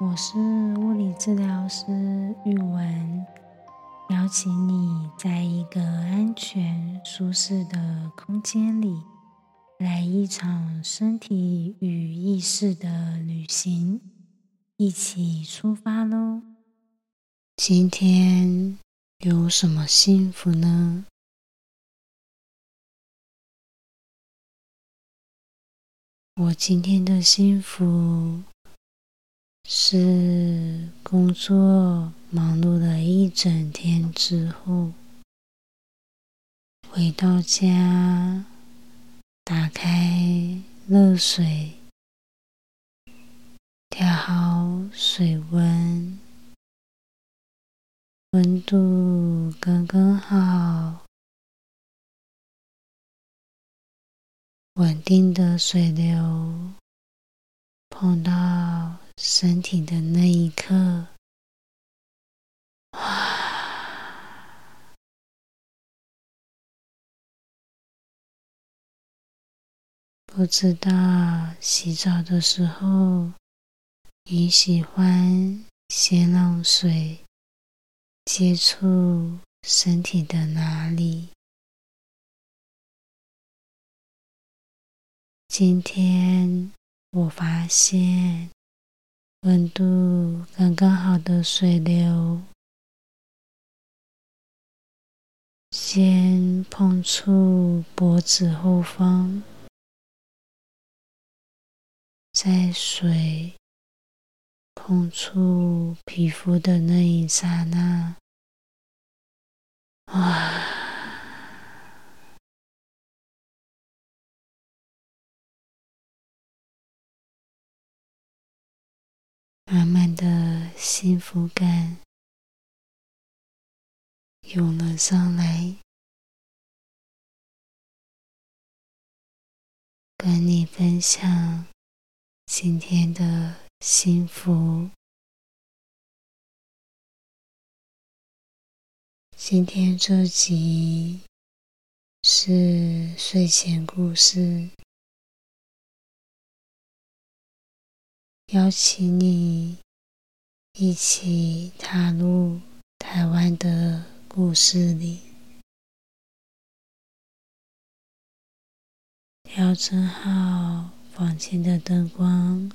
我是物理治疗师玉文，邀请你在一个安全、舒适的空间里，来一场身体与意识的旅行，一起出发喽！今天有什么幸福呢？我今天的幸福是工作忙碌了一整天之后，回到家，打开热水，调好水温，温度刚刚好。稳定的水流碰到身体的那一刻，哇 不知道洗澡的时候，你喜欢先让水接触身体的哪里？今天我发现温度刚刚好的水流，先碰触脖子后方，在水碰触皮肤的那一刹那，哇！满满的幸福感涌了上来，跟你分享今天的幸福。今天这集是睡前故事。邀请你一起踏入台湾的故事里，调整好房间的灯光，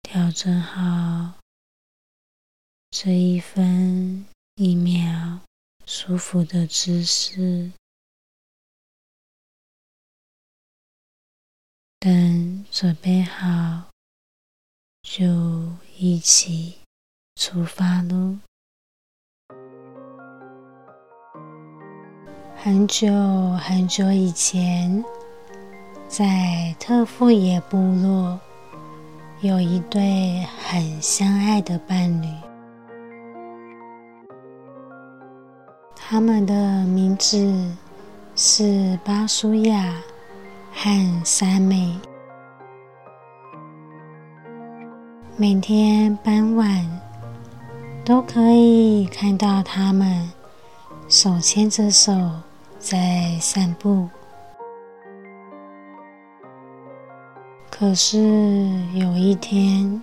调整好这一分一秒舒服的姿势，等准备好。就一起出发喽！很久很久以前，在特富野部落，有一对很相爱的伴侣，他们的名字是巴苏亚和三美。每天傍晚都可以看到他们手牵着手在散步。可是有一天，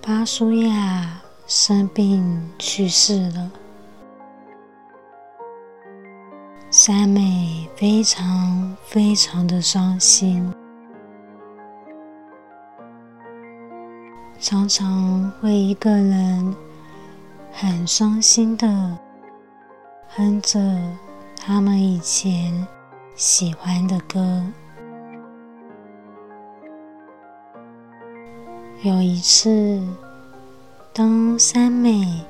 巴苏亚生病去世了，三美非常非常的伤心。常常会一个人很伤心的哼着他们以前喜欢的歌。有一次，当三美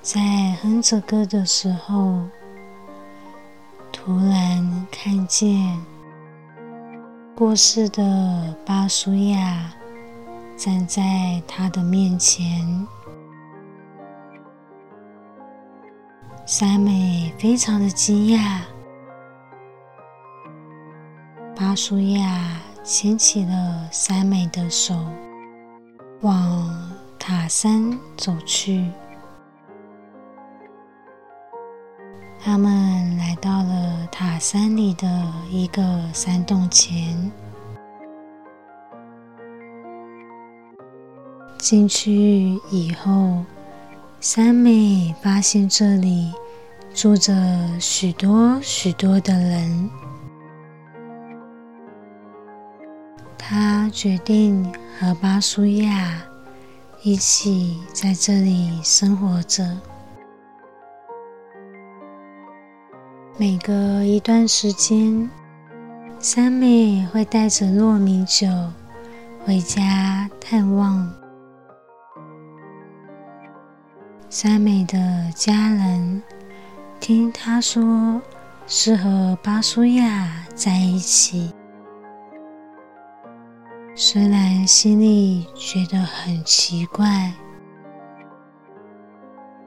在哼着歌的时候，突然看见过世的巴苏亚。站在他的面前，三美非常的惊讶。巴苏亚牵起了三美的手，往塔山走去。他们来到了塔山里的一个山洞前。进去以后，三美发现这里住着许多许多的人。他决定和巴苏亚一起在这里生活着。每隔一段时间，三美会带着糯米酒回家探望。三美的家人听他说是和巴苏亚在一起。虽然心里觉得很奇怪，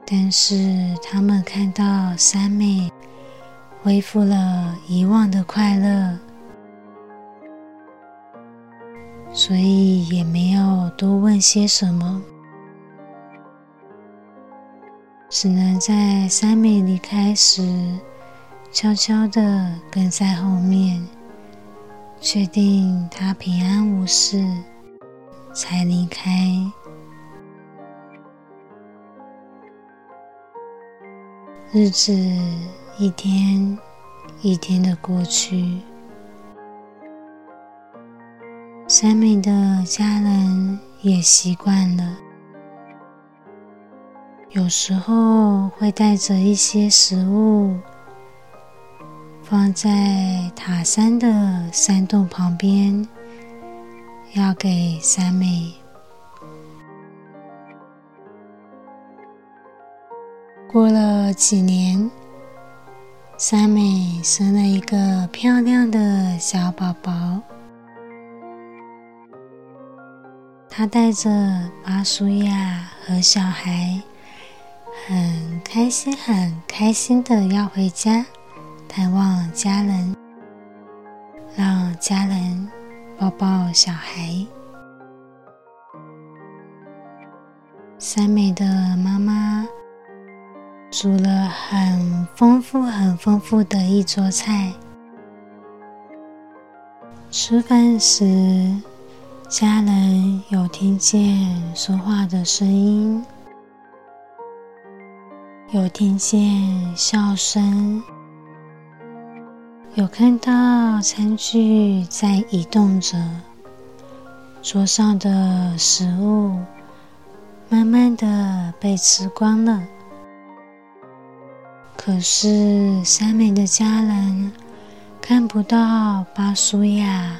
但是他们看到三妹恢复了以往的快乐，所以也没有多问些什么，只能在三妹离开时悄悄的跟在后面。确定他平安无事，才离开。日子一天一天的过去，三美的家人也习惯了，有时候会带着一些食物。放在塔山的山洞旁边，要给三美。过了几年，三美生了一个漂亮的小宝宝。她带着巴苏亚和小孩，很开心，很开心的要回家。探望家人，让家人抱抱小孩。三美的妈妈煮了很丰富、很丰富的一桌菜。吃饭时，家人有听见说话的声音，有听见笑声。有看到餐具在移动着，桌上的食物慢慢的被吃光了。可是三美的家人看不到巴苏亚。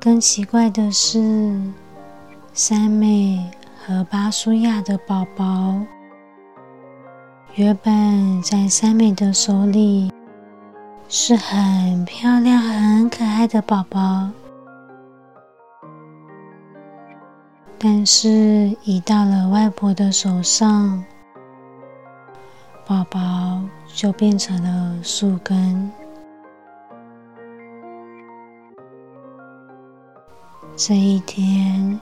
更奇怪的是，三美和巴苏亚的宝宝原本在三美的手里。是很漂亮、很可爱的宝宝，但是，一到了外婆的手上，宝宝就变成了树根。这一天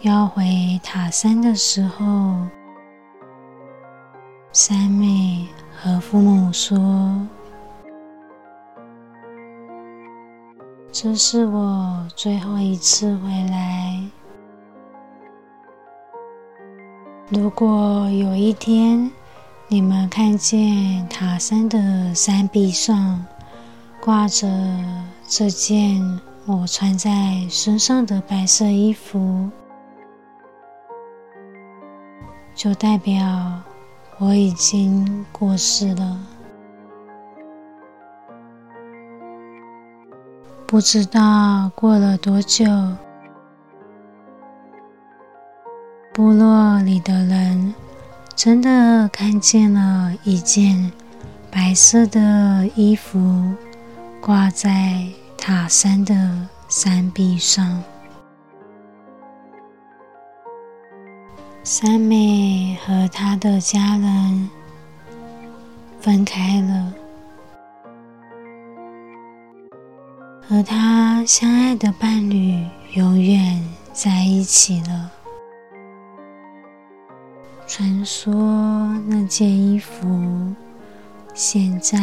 要回塔山的时候，三妹和父母说。这是我最后一次回来。如果有一天你们看见塔山的山壁上挂着这件我穿在身上的白色衣服，就代表我已经过世了。不知道过了多久，部落里的人真的看见了一件白色的衣服挂在塔山的山壁上。三妹和他的家人分开了。和他相爱的伴侣永远在一起了。传说那件衣服现在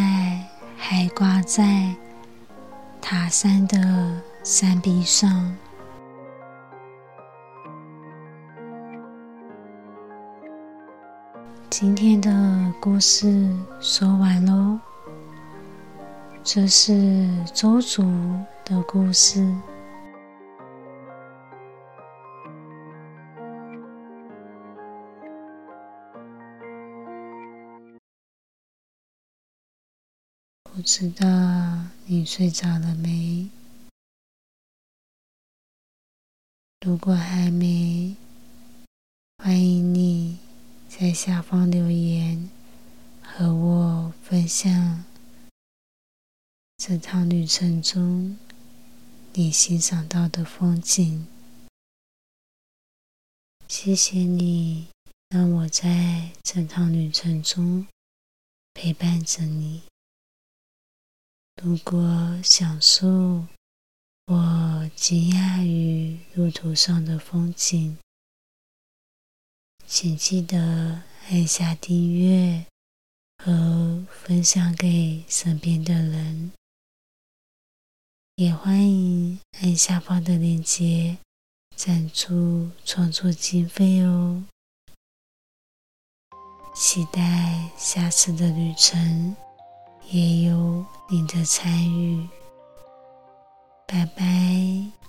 还挂在塔山的山壁上。今天的故事说完喽。这是周族的故事。不知道你睡着了没？如果还没，欢迎你在下方留言，和我分享这趟旅程中你欣赏到的风景。谢谢你让我在这趟旅程中陪伴着你。如果享受我惊讶于路途上的风景，请记得按下订阅和分享给身边的人，也欢迎按下方的链接赞助创作经费哦。期待下次的旅程也有你的参与，拜拜。